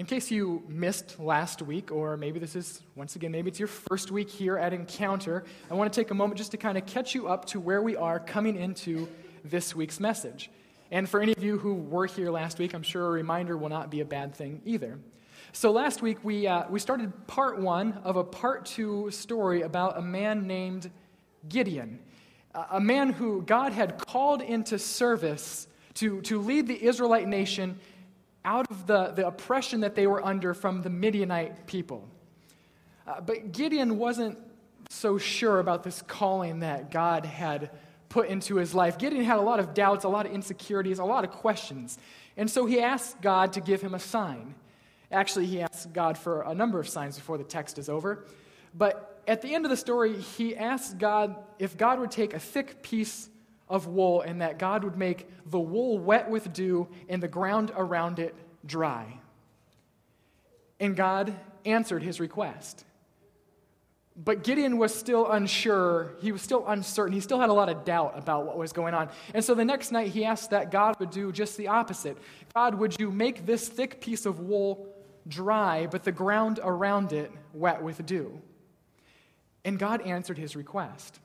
In case you missed last week, or maybe this is, once again, maybe it's your first week here at Encounter, I want to take a moment just to kind of catch you up to where we are coming into this week's message. And for any of you who were here last week, I'm sure a reminder will not be a bad thing either. So last week, we, uh, we started part one of a part two story about a man named Gideon, a man who God had called into service to, to lead the Israelite nation out of the, the oppression that they were under from the Midianite people. Uh, but Gideon wasn't so sure about this calling that God had put into his life. Gideon had a lot of doubts, a lot of insecurities, a lot of questions. And so he asked God to give him a sign. Actually, he asked God for a number of signs before the text is over. But at the end of the story, he asked God if God would take a thick piece of wool and that God would make the wool wet with dew and the ground around it dry. And God answered his request. But Gideon was still unsure. He was still uncertain. He still had a lot of doubt about what was going on. And so the next night, he asked that God would do just the opposite God, would you make this thick piece of wool dry, but the ground around it wet with dew? And God answered his request.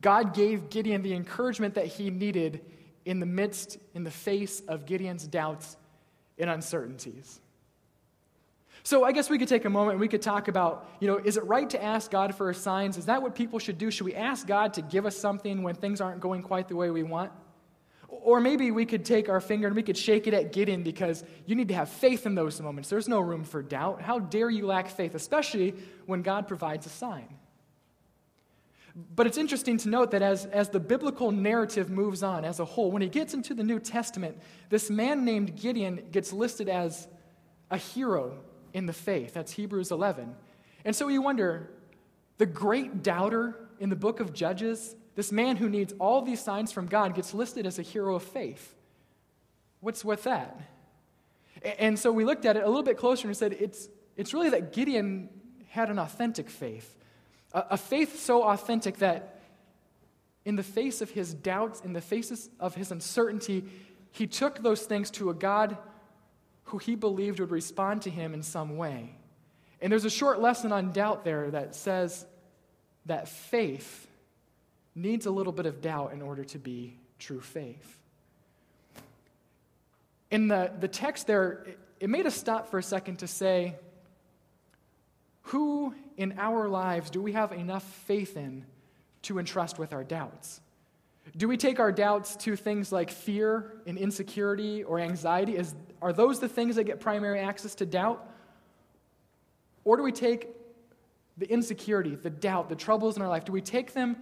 God gave Gideon the encouragement that he needed in the midst, in the face of Gideon's doubts and uncertainties. So I guess we could take a moment and we could talk about, you know, is it right to ask God for signs? Is that what people should do? Should we ask God to give us something when things aren't going quite the way we want? Or maybe we could take our finger and we could shake it at Gideon because you need to have faith in those moments. There's no room for doubt. How dare you lack faith, especially when God provides a sign? But it's interesting to note that as, as the biblical narrative moves on as a whole, when he gets into the New Testament, this man named Gideon gets listed as a hero in the faith. That's Hebrews 11. And so you wonder the great doubter in the book of Judges, this man who needs all these signs from God, gets listed as a hero of faith. What's with that? And so we looked at it a little bit closer and said it's, it's really that Gideon had an authentic faith. A, a faith so authentic that in the face of his doubts, in the faces of his uncertainty, he took those things to a God who he believed would respond to him in some way. And there's a short lesson on doubt there that says that faith needs a little bit of doubt in order to be true faith. In the, the text there, it, it made us stop for a second to say, who in our lives do we have enough faith in to entrust with our doubts? Do we take our doubts to things like fear and insecurity or anxiety? Is, are those the things that get primary access to doubt? Or do we take the insecurity, the doubt, the troubles in our life, do we take them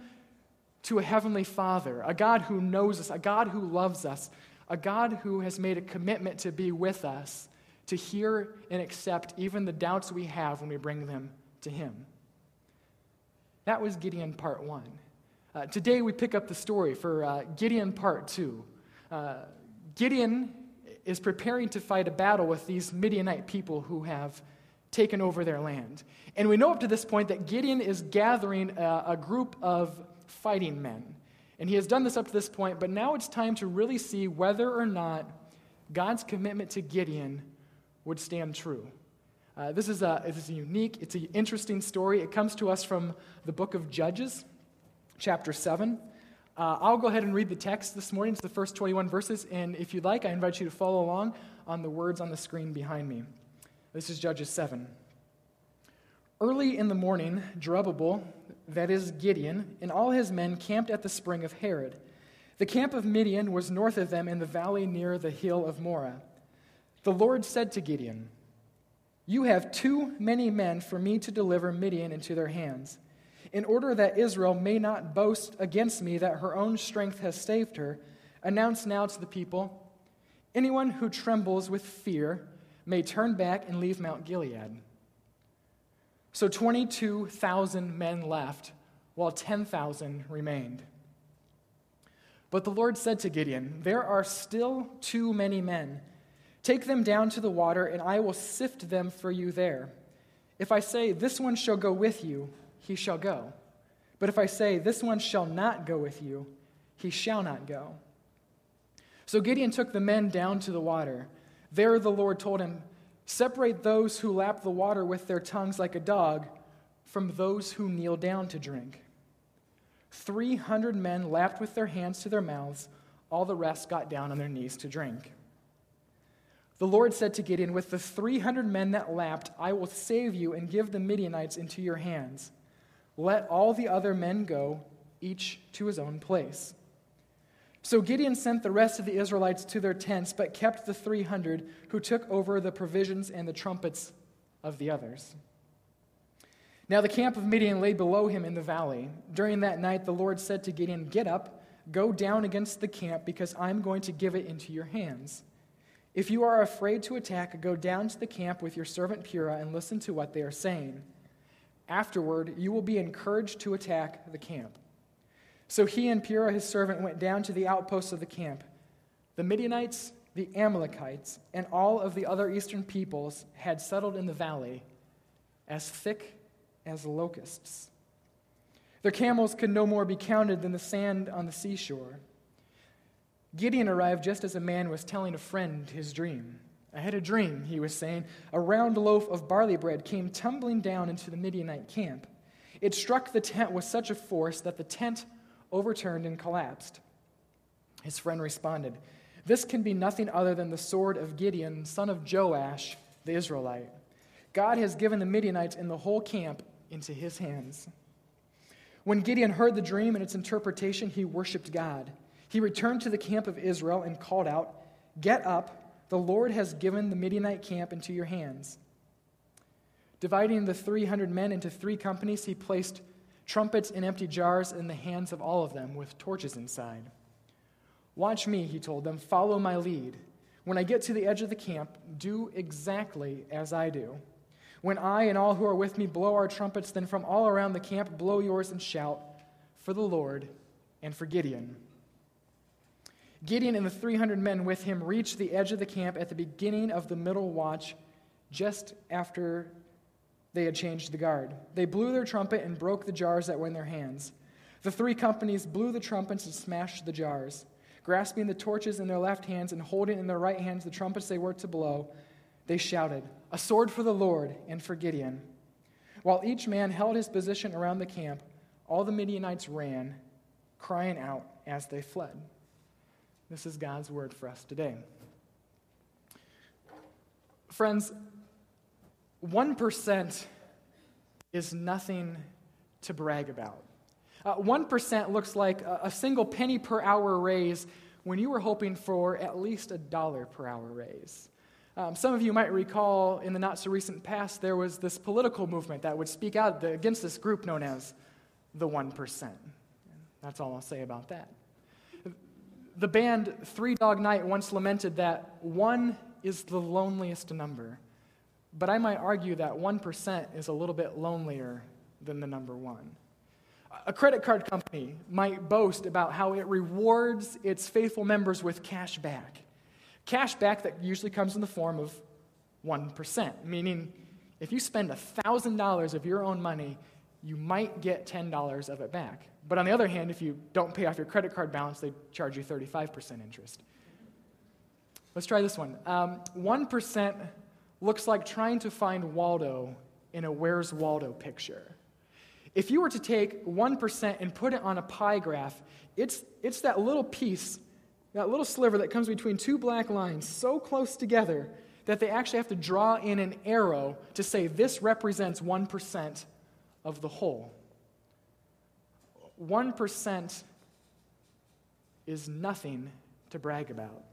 to a heavenly Father, a God who knows us, a God who loves us, a God who has made a commitment to be with us, to hear and accept even the doubts we have when we bring them to Him. That was Gideon part one. Uh, today we pick up the story for uh, Gideon part two. Uh, Gideon is preparing to fight a battle with these Midianite people who have taken over their land. And we know up to this point that Gideon is gathering a, a group of fighting men. And he has done this up to this point, but now it's time to really see whether or not God's commitment to Gideon would stand true. Uh, this, is a, this is a unique, it's an interesting story. It comes to us from the book of Judges, chapter 7. Uh, I'll go ahead and read the text this morning. It's the first 21 verses, and if you'd like, I invite you to follow along on the words on the screen behind me. This is Judges 7. Early in the morning, Jerubbaal, that is Gideon, and all his men camped at the spring of Harod. The camp of Midian was north of them in the valley near the hill of Moreh. The Lord said to Gideon, You have too many men for me to deliver Midian into their hands. In order that Israel may not boast against me that her own strength has saved her, announce now to the people anyone who trembles with fear may turn back and leave Mount Gilead. So 22,000 men left, while 10,000 remained. But the Lord said to Gideon, There are still too many men. Take them down to the water, and I will sift them for you there. If I say, This one shall go with you, he shall go. But if I say, This one shall not go with you, he shall not go. So Gideon took the men down to the water. There the Lord told him, Separate those who lap the water with their tongues like a dog from those who kneel down to drink. 300 men lapped with their hands to their mouths, all the rest got down on their knees to drink. The Lord said to Gideon, With the 300 men that lapped, I will save you and give the Midianites into your hands. Let all the other men go, each to his own place. So Gideon sent the rest of the Israelites to their tents, but kept the 300 who took over the provisions and the trumpets of the others. Now the camp of Midian lay below him in the valley. During that night, the Lord said to Gideon, Get up, go down against the camp, because I'm going to give it into your hands. If you are afraid to attack, go down to the camp with your servant Purah and listen to what they are saying. Afterward, you will be encouraged to attack the camp. So he and Purah, his servant, went down to the outposts of the camp. The Midianites, the Amalekites, and all of the other eastern peoples had settled in the valley, as thick as locusts. Their camels could no more be counted than the sand on the seashore. Gideon arrived just as a man was telling a friend his dream. I had a dream, he was saying. A round loaf of barley bread came tumbling down into the Midianite camp. It struck the tent with such a force that the tent overturned and collapsed. His friend responded, This can be nothing other than the sword of Gideon, son of Joash, the Israelite. God has given the Midianites and the whole camp into his hands. When Gideon heard the dream and its interpretation, he worshiped God. He returned to the camp of Israel and called out, Get up, the Lord has given the Midianite camp into your hands. Dividing the 300 men into three companies, he placed trumpets and empty jars in the hands of all of them with torches inside. Watch me, he told them, follow my lead. When I get to the edge of the camp, do exactly as I do. When I and all who are with me blow our trumpets, then from all around the camp blow yours and shout for the Lord and for Gideon. Gideon and the 300 men with him reached the edge of the camp at the beginning of the middle watch, just after they had changed the guard. They blew their trumpet and broke the jars that were in their hands. The three companies blew the trumpets and smashed the jars. Grasping the torches in their left hands and holding in their right hands the trumpets they were to blow, they shouted, A sword for the Lord and for Gideon. While each man held his position around the camp, all the Midianites ran, crying out as they fled. This is God's word for us today. Friends, 1% is nothing to brag about. Uh, 1% looks like a, single penny per hour raise when you were hoping for at least a dollar per hour raise. Um, some of you might recall in the not so recent past, there was this political movement that would speak out against this group known as the 1%. That's all I'll say about that. The band Three Dog Night once lamented that one is the loneliest number. But I might argue that 1% is a little bit lonelier than the number one. A credit card company might boast about how it rewards its faithful members with cash back. Cash back that usually comes in the form of 1%, meaning if you spend $1,000 of your own money, you might get $10 of it back. But on the other hand, if you don't pay off your credit card balance, they charge you 35% interest. Let's try this one. Um, 1% looks like trying to find Waldo in a Where's Waldo picture. If you were to take 1% and put it on a pie graph, it's, it's that little piece, that little sliver that comes between two black lines so close together that they actually have to draw in an arrow to say this represents 1% of the whole. 1% is nothing to brag about.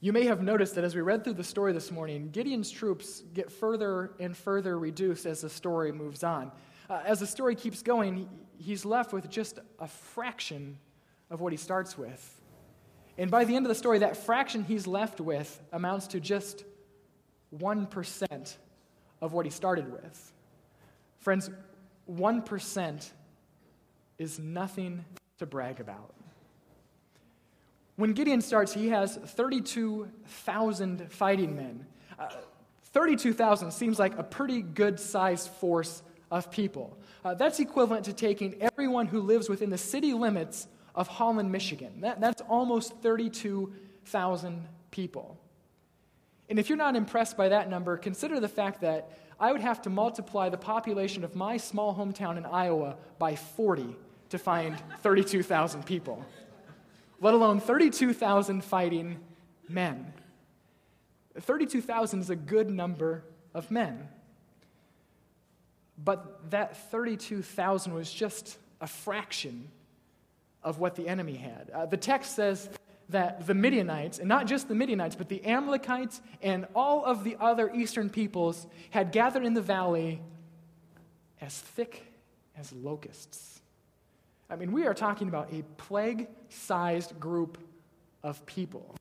You may have noticed that as we read through the story this morning, Gideon's troops get further and further reduced as the story moves on. Uh, as the story keeps going, he's left with just a fraction of what he starts with. And by the end of the story, that fraction he's left with amounts to just 1% of what he started with. Friends, 1% is nothing to brag about. When Gideon starts, he has 32,000 fighting men. Uh, 32,000 seems like a pretty good sized force of people. Uh, that's equivalent to taking everyone who lives within the city limits of Holland, Michigan. That, that's almost 32,000 people. And if you're not impressed by that number, consider the fact that I would have to multiply the population of my small hometown in Iowa by 40 to find 32,000 people, let alone 32,000 fighting men. 32,000 is a good number of men. But that 32,000 was just a fraction of what the enemy had. Uh, the text says that the Midianites, and not just the Midianites, but the Amalekites and all of the other eastern peoples had gathered in the valley as thick as locusts. I mean, we are talking about a plague sized group of people.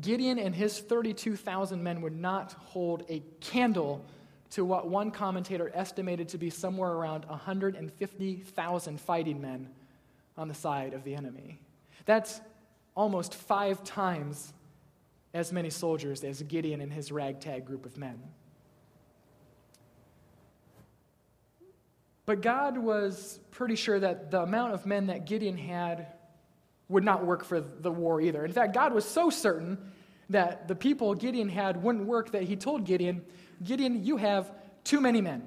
Gideon and his 32,000 men would not hold a candle to what one commentator estimated to be somewhere around 150,000 fighting men on the side of the enemy. That's almost five times as many soldiers as Gideon and his ragtag group of men. But God was pretty sure that the amount of men that Gideon had would not work for the war either. In fact, God was so certain that the people Gideon had wouldn't work that he told Gideon, Gideon, you have too many men.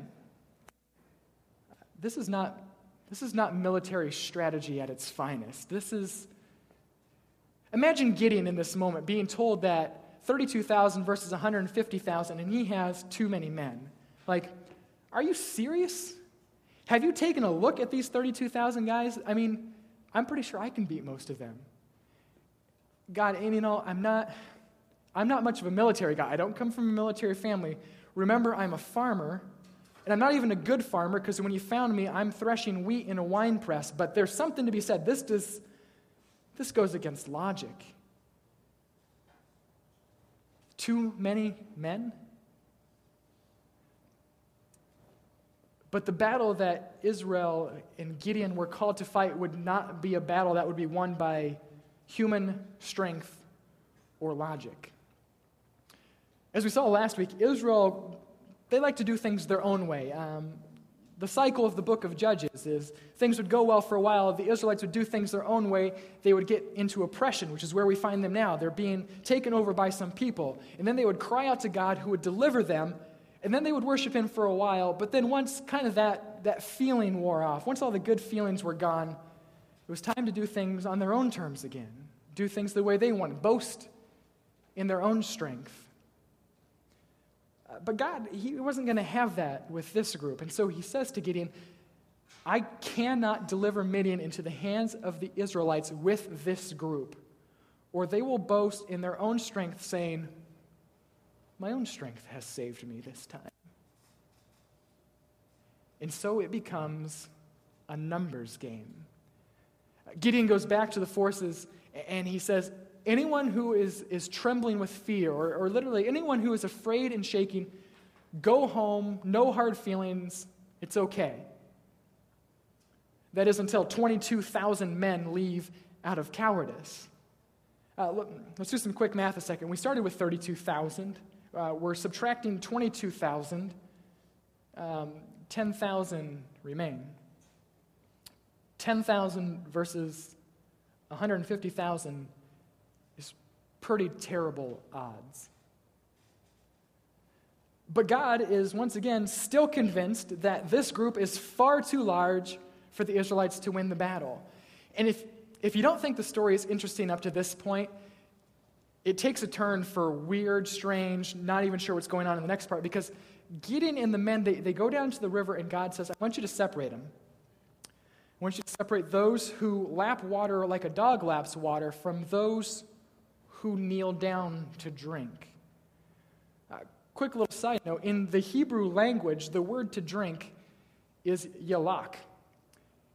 This is not, this is not military strategy at its finest. This is Imagine Gideon in this moment being told that 32,000 versus 150,000 and he has too many men. Like, are you serious? Have you taken a look at these 32,000 guys? I mean, I'm pretty sure I can beat most of them. God, and you know, I'm not I'm not much of a military guy. I don't come from a military family. Remember, I'm a farmer, and I'm not even a good farmer because when you found me, I'm threshing wheat in a wine press. But there's something to be said. This does this goes against logic. Too many men? But the battle that Israel and Gideon were called to fight would not be a battle that would be won by human strength or logic. As we saw last week, Israel, they like to do things their own way. Um, the cycle of the book of Judges is things would go well for a while. The Israelites would do things their own way. They would get into oppression, which is where we find them now. They're being taken over by some people. And then they would cry out to God who would deliver them. And then they would worship him for a while. But then once kind of that, that feeling wore off, once all the good feelings were gone, it was time to do things on their own terms again, do things the way they wanted, boast in their own strength. But God, He wasn't going to have that with this group. And so He says to Gideon, I cannot deliver Midian into the hands of the Israelites with this group, or they will boast in their own strength, saying, My own strength has saved me this time. And so it becomes a numbers game. Gideon goes back to the forces and he says, anyone who is, is trembling with fear, or, or literally anyone who is afraid and shaking, go home, no hard feelings, it's okay. That is until 22,000 men leave out of cowardice. Uh, look, let's do some quick math a second. We started with 32,000. Uh, we're subtracting 22,000. Um, 10,000 remain. 10,000 versus 150,000 pretty terrible odds. But God is once again still convinced that this group is far too large for the Israelites to win the battle. And if, if you don't think the story is interesting up to this point, it takes a turn for weird, strange, not even sure what's going on in the next part because Gideon and the men, they, they go down to the river and God says, I want you to separate them. I want you to separate those who lap water like a dog laps water from those who kneel down to drink. Uh, quick little side note in the Hebrew language, the word to drink is yalak.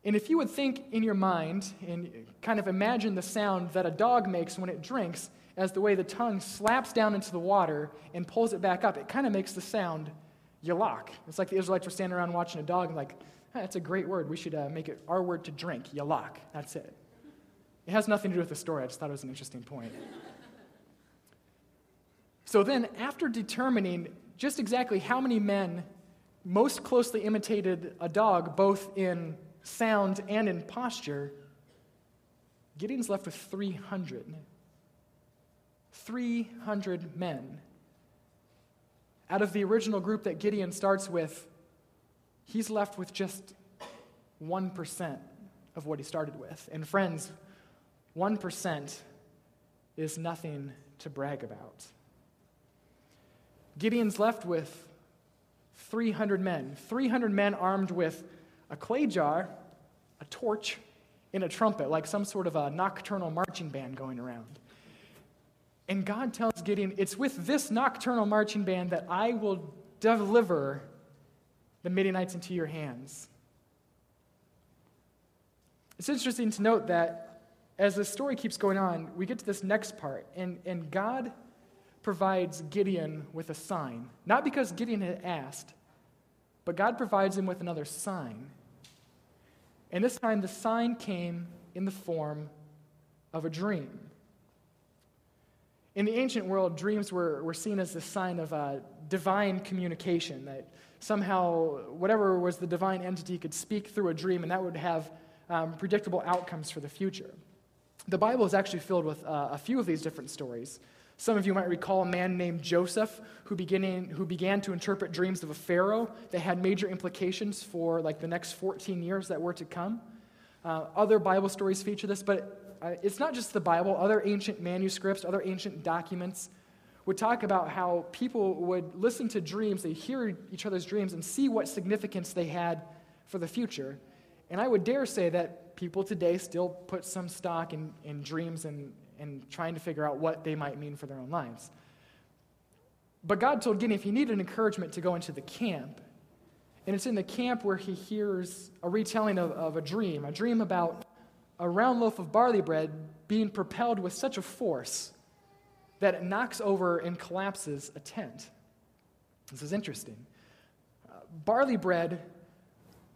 And if you would think in your mind and kind of imagine the sound that a dog makes when it drinks, as the way the tongue slaps down into the water and pulls it back up, it kind of makes the sound yalak. It's like the Israelites were standing around watching a dog and like, hey, that's a great word. We should uh, make it our word to drink, yalak. That's it. It has nothing to do with the story. I just thought it was an interesting point. So then, after determining just exactly how many men most closely imitated a dog, both in sound and in posture, Gideon's left with 300. 300 men. Out of the original group that Gideon starts with, he's left with just 1% of what he started with. And friends, 1% is nothing to brag about. Gideon's left with 300 men, 300 men armed with a clay jar, a torch, and a trumpet, like some sort of a nocturnal marching band going around. And God tells Gideon, It's with this nocturnal marching band that I will deliver the Midianites into your hands. It's interesting to note that as the story keeps going on, we get to this next part, and, and God provides Gideon with a sign. Not because Gideon had asked, but God provides him with another sign. And this time, the sign came in the form of a dream. In the ancient world, dreams were, were seen as a sign of uh, divine communication, that somehow whatever was the divine entity could speak through a dream, and that would have um, predictable outcomes for the future. The Bible is actually filled with uh, a few of these different stories. Some of you might recall a man named Joseph who, beginning, who began to interpret dreams of a pharaoh that had major implications for like the next 14 years that were to come. Uh, other Bible stories feature this, but uh, it's not just the Bible, other ancient manuscripts, other ancient documents would talk about how people would listen to dreams, they hear each other's dreams, and see what significance they had for the future. And I would dare say that people today still put some stock in, in dreams and, and trying to figure out what they might mean for their own lives. But God told Gideon if he needed encouragement to go into the camp, and it's in the camp where he hears a retelling of, of a dream, a dream about a round loaf of barley bread being propelled with such a force that it knocks over and collapses a tent. This is interesting. Uh, barley bread,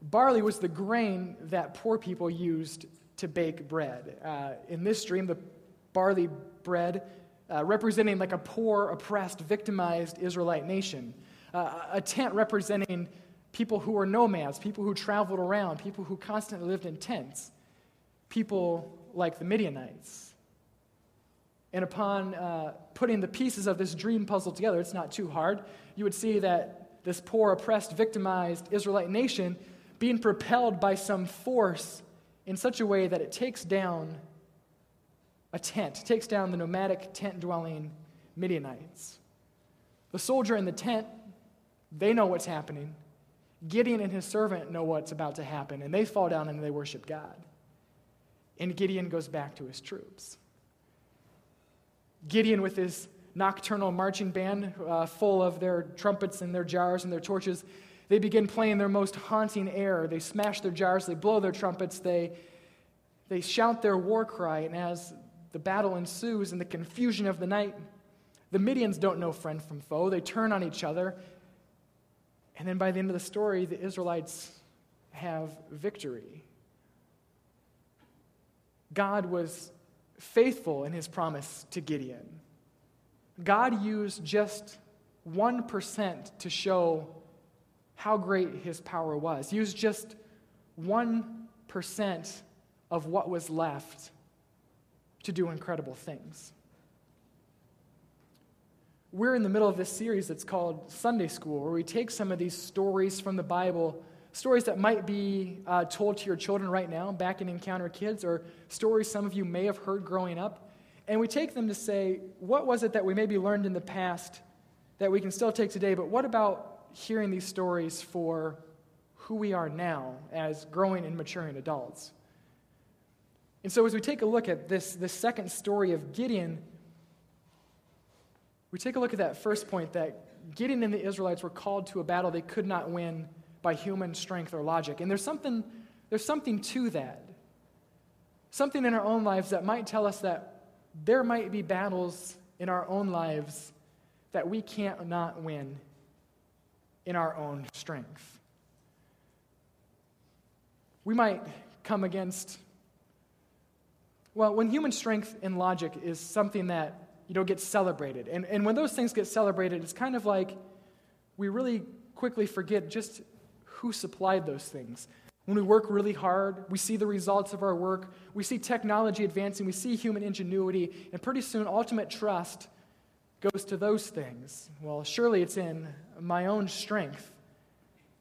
barley was the grain that poor people used to bake bread. Uh, in this dream, the barley bread uh, representing like a poor, oppressed, victimized Israelite nation. Uh, a tent representing people who were nomads, people who traveled around, people who constantly lived in tents people like the Midianites. And upon uh, putting the pieces of this dream puzzle together, it's not too hard, you would see that this poor, oppressed, victimized Israelite nation being propelled by some force in such a way that it takes down a tent, takes down the nomadic tent dwelling Midianites. The soldier in the tent, they know what's happening. Gideon and his servant know what's about to happen, and they fall down and they worship God. And Gideon goes back to his troops. Gideon, with his nocturnal marching band uh, full of their trumpets and their jars and their torches, they begin playing their most haunting air. They smash their jars, they blow their trumpets, they, they shout their war cry. And as the battle ensues in the confusion of the night, the Midians don't know friend from foe. They turn on each other. And then by the end of the story, the Israelites have victory. God was faithful in his promise to Gideon. God used just 1% to show how great his power was. He used just 1% of what was left to do incredible things. We're in the middle of this series that's called Sunday School, where we take some of these stories from the Bible stories that might be uh, told to your children right now back in Encounter Kids, or stories some of you may have heard growing up. And we take them to say, what was it that we maybe learned in the past that we can still take today, but what about hearing these stories for who we are now as growing and maturing adults? And so, as we take a look at this, this second story of Gideon, we take a look at that first point that Gideon and the Israelites were called to a battle they could not win by human strength or logic. And there's something, there's something to that. Something in our own lives that might tell us that there might be battles in our own lives that we can't not win in our own strength. We might come against, well, when human strength and logic is something that, you know, gets celebrated. And, and when those things get celebrated, it's kind of like we really quickly forget just who supplied those things. When we work really hard, we see the results of our work, we see technology advancing, we see human ingenuity, and pretty soon ultimate trust goes to those things. Well, surely it's in my own strength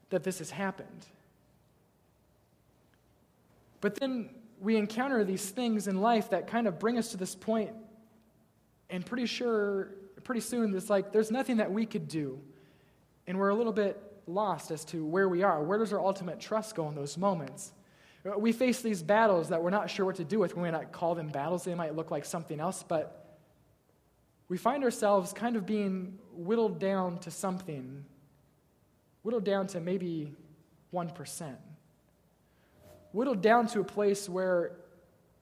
that this has happened. But then we encounter these things in life that kind of bring us to this point, and pretty sure, pretty soon, it's like there's nothing that we could do. And we're a little bit lost as to where we are. Where does our ultimate trust go in those moments? We face these battles that we're not sure what to do with. We may not call them battles, they might look like something else, but we find ourselves kind of being whittled down to something, whittled down to maybe 1%, whittled down to a place where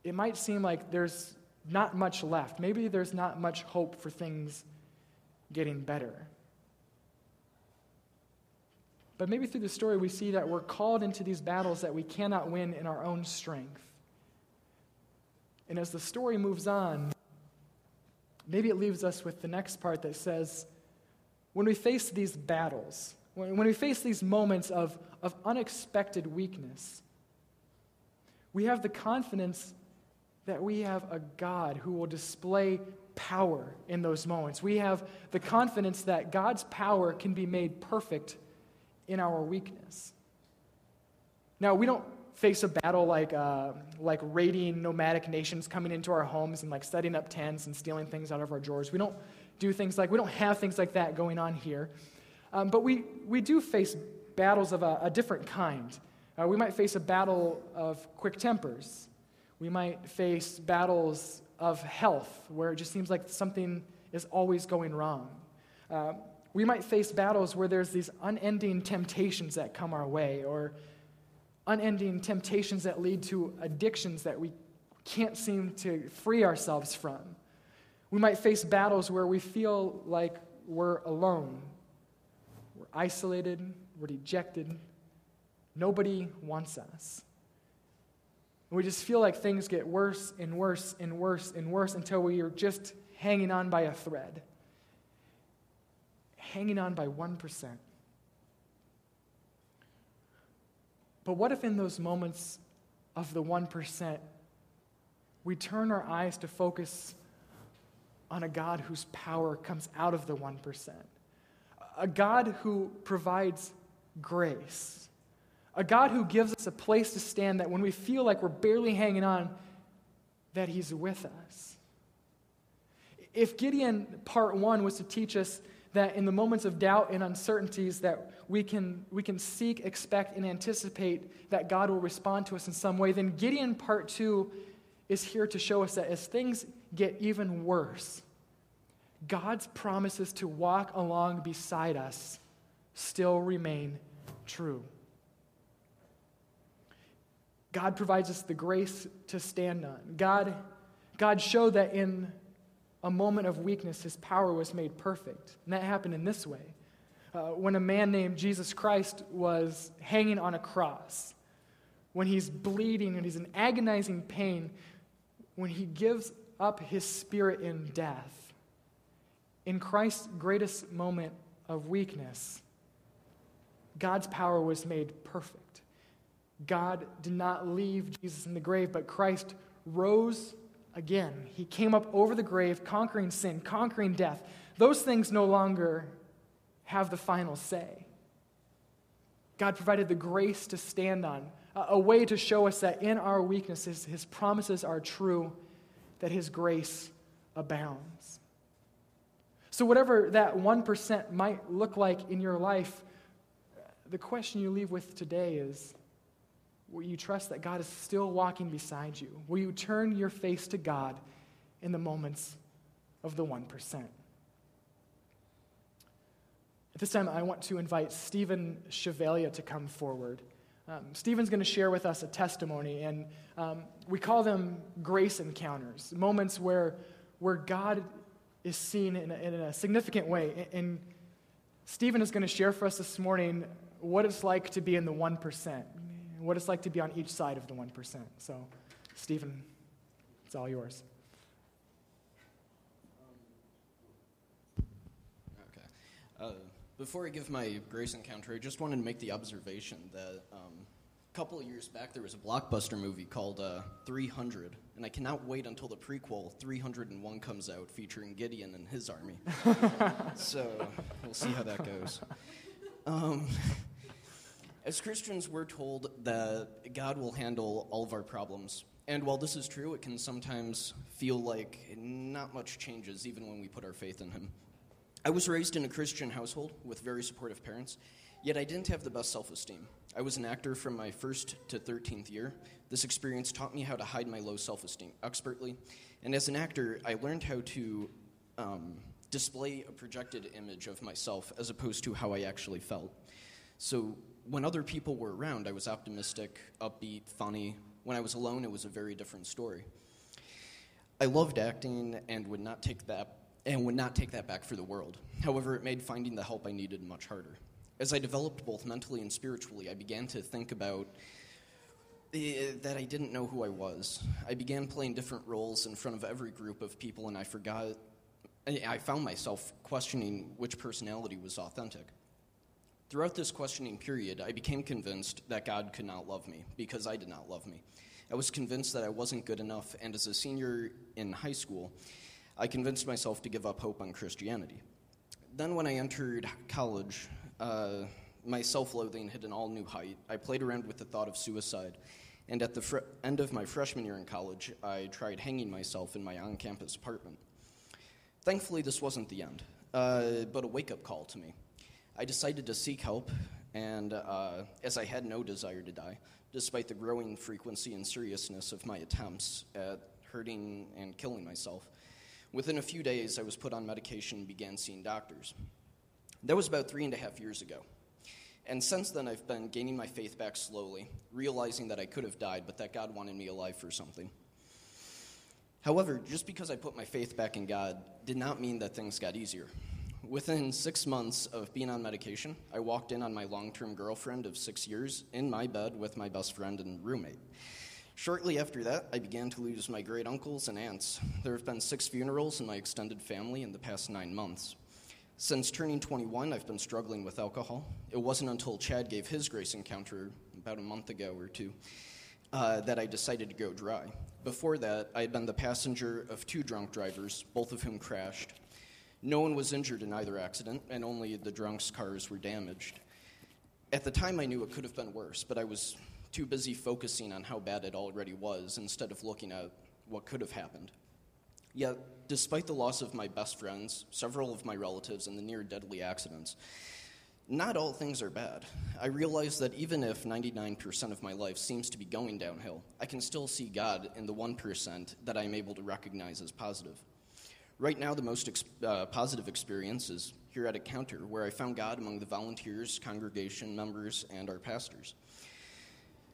it might seem like there's not much left. Maybe there's not much hope for things getting better. But maybe through the story, we see that we're called into these battles that we cannot win in our own strength. And as the story moves on, maybe it leaves us with the next part that says, when we face these battles, when, we face these moments of, of unexpected weakness, we have the confidence that we have a God who will display power in those moments. We have the confidence that God's power can be made perfect in our weakness. Now, we don't face a battle like, uh, like raiding nomadic nations coming into our homes and like setting up tents and stealing things out of our drawers. We don't do things like, we don't have things like that going on here. Um, but we, we do face battles of a, a different kind. Uh, we might face a battle of quick tempers. We might face battles of health, where it just seems like something is always going wrong. Uh, we might face battles where there's these unending temptations that come our way, or unending temptations that lead to addictions that we can't seem to free ourselves from. We might face battles where we feel like we're alone, we're isolated, we're dejected, nobody wants us. And we just feel like things get worse and worse and worse and worse until we are just hanging on by a thread hanging on by 1%. But what if in those moments of the 1%, we turn our eyes to focus on a God whose power comes out of the 1%? A God who provides grace. A God who gives us a place to stand that when we feel like we're barely hanging on, that He's with us. If Gideon, part one, was to teach us that in the moments of doubt and uncertainties that we can, we can seek, expect, and anticipate that God will respond to us in some way, then Gideon part two is here to show us that as things get even worse, God's promises to walk along beside us still remain true. God provides us the grace to stand on. God, God showed that in a moment of weakness, his power was made perfect. And that happened in this way. Uh, when a man named Jesus Christ was hanging on a cross, when he's bleeding and he's in agonizing pain, when he gives up his spirit in death, in Christ's greatest moment of weakness, God's power was made perfect. God did not leave Jesus in the grave, but Christ rose again. He came up over the grave, conquering sin, conquering death. Those things no longer have the final say. God provided the grace to stand on, a way to show us that in our weaknesses, His promises are true, that His grace abounds. So, whatever that 1% might look like in your life, the question you leave with today is Will you trust that God is still walking beside you? Will you turn your face to God in the moments of the 1%? At this time, I want to invite Stephen Chevalier to come forward. Um, Stephen's going to share with us a testimony, and um, we call them grace encounters, moments where, where God is seen in a, in a significant way. And Stephen is going to share for us this morning what it's like to be in the 1% what it's like to be on each side of the 1%. So, Stephen, it's all yours. Okay. Uh, before I give my grace encounter, I just wanted to make the observation that um, a couple of years back, there was a blockbuster movie called uh, 300, and I cannot wait until the prequel 301 comes out featuring Gideon and his army. so we'll see how that goes. Um, as Christians, we're told that God will handle all of our problems. And while this is true, it can sometimes feel like not much changes even when we put our faith in Him. I was raised in a Christian household with very supportive parents, yet I didn't have the best self esteem. I was an actor from my first to 13th year. This experience taught me how to hide my low self esteem expertly. And as an actor, I learned how to um, display a projected image of myself as opposed to how I actually felt. So when other people were around, I was optimistic, upbeat, funny. When I was alone, it was a very different story. I loved acting and would not take that and would not take that back for the world. However, it made finding the help I needed much harder. As I developed both mentally and spiritually, I began to think about uh, that I didn't know who I was. I began playing different roles in front of every group of people, and I forgot. I found myself questioning which personality was authentic. Throughout this questioning period, I became convinced that God could not love me because I did not love me. I was convinced that I wasn't good enough, and as a senior in high school, I convinced myself to give up hope on Christianity. Then, when I entered college, uh, my self loathing hit an all new height. I played around with the thought of suicide. And at the fr- end of my freshman year in college, I tried hanging myself in my on campus apartment. Thankfully, this wasn't the end, uh, but a wake up call to me. I decided to seek help, and uh, as I had no desire to die, despite the growing frequency and seriousness of my attempts at hurting and killing myself, Within a few days, I was put on medication and began seeing doctors. That was about three and a half years ago. And since then, I've been gaining my faith back slowly, realizing that I could have died, but that God wanted me alive for something. However, just because I put my faith back in God did not mean that things got easier. Within six months of being on medication, I walked in on my long term girlfriend of six years in my bed with my best friend and roommate. Shortly after that, I began to lose my great uncles and aunts. There have been six funerals in my extended family in the past nine months. Since turning 21, I've been struggling with alcohol. It wasn't until Chad gave his grace encounter about a month ago or two uh, that I decided to go dry. Before that, I had been the passenger of two drunk drivers, both of whom crashed. No one was injured in either accident, and only the drunks' cars were damaged. At the time, I knew it could have been worse, but I was too busy focusing on how bad it already was instead of looking at what could have happened. Yet, despite the loss of my best friends, several of my relatives, and the near deadly accidents, not all things are bad. I realize that even if 99% of my life seems to be going downhill, I can still see God in the 1% that I'm able to recognize as positive. Right now, the most ex- uh, positive experience is here at Encounter where I found God among the volunteers, congregation members, and our pastors.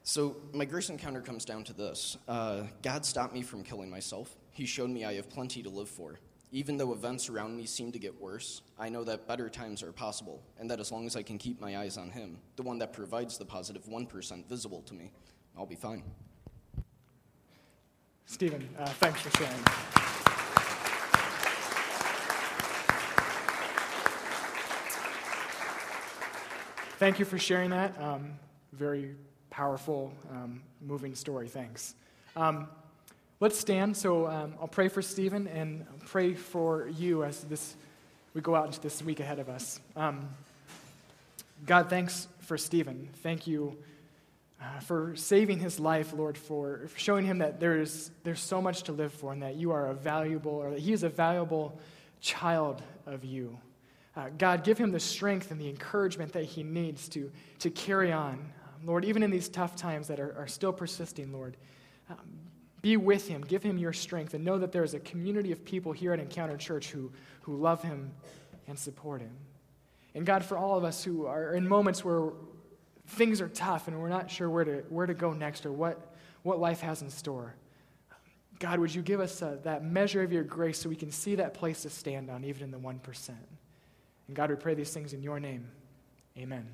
So, my grace encounter comes down to this uh, God stopped me from killing myself. He showed me I have plenty to live for. Even though events around me seem to get worse, I know that better times are possible, and that as long as I can keep my eyes on Him, the one that provides the positive 1 visible to me, I'll be fine. Stephen, uh, thanks for sharing. Thank you for sharing that. Um, very powerful, um, moving story. Thanks. Um, let's stand. So um, I'll pray for Stephen and pray for you as this we go out into this week ahead of us. Um, God, thanks for Stephen. Thank you uh, for saving his life, Lord, for showing him that there's, there's so much to live for and that you are a valuable, or that he is a valuable child of you. Uh, God, give him the strength and the encouragement that he needs to, to carry on. Lord, even in these tough times that are, are still persisting, Lord, um, be with him, give him your strength, and know that there is a community of people here at Encounter Church who, who love him and support him. And God, for all of us who are in moments where things are tough and we're not sure where to, where to go next or what, what life has in store, God, would you give us uh, that measure of your grace so we can see that place to stand on, even in the 1%? And God, we pray these things in your name. Amen.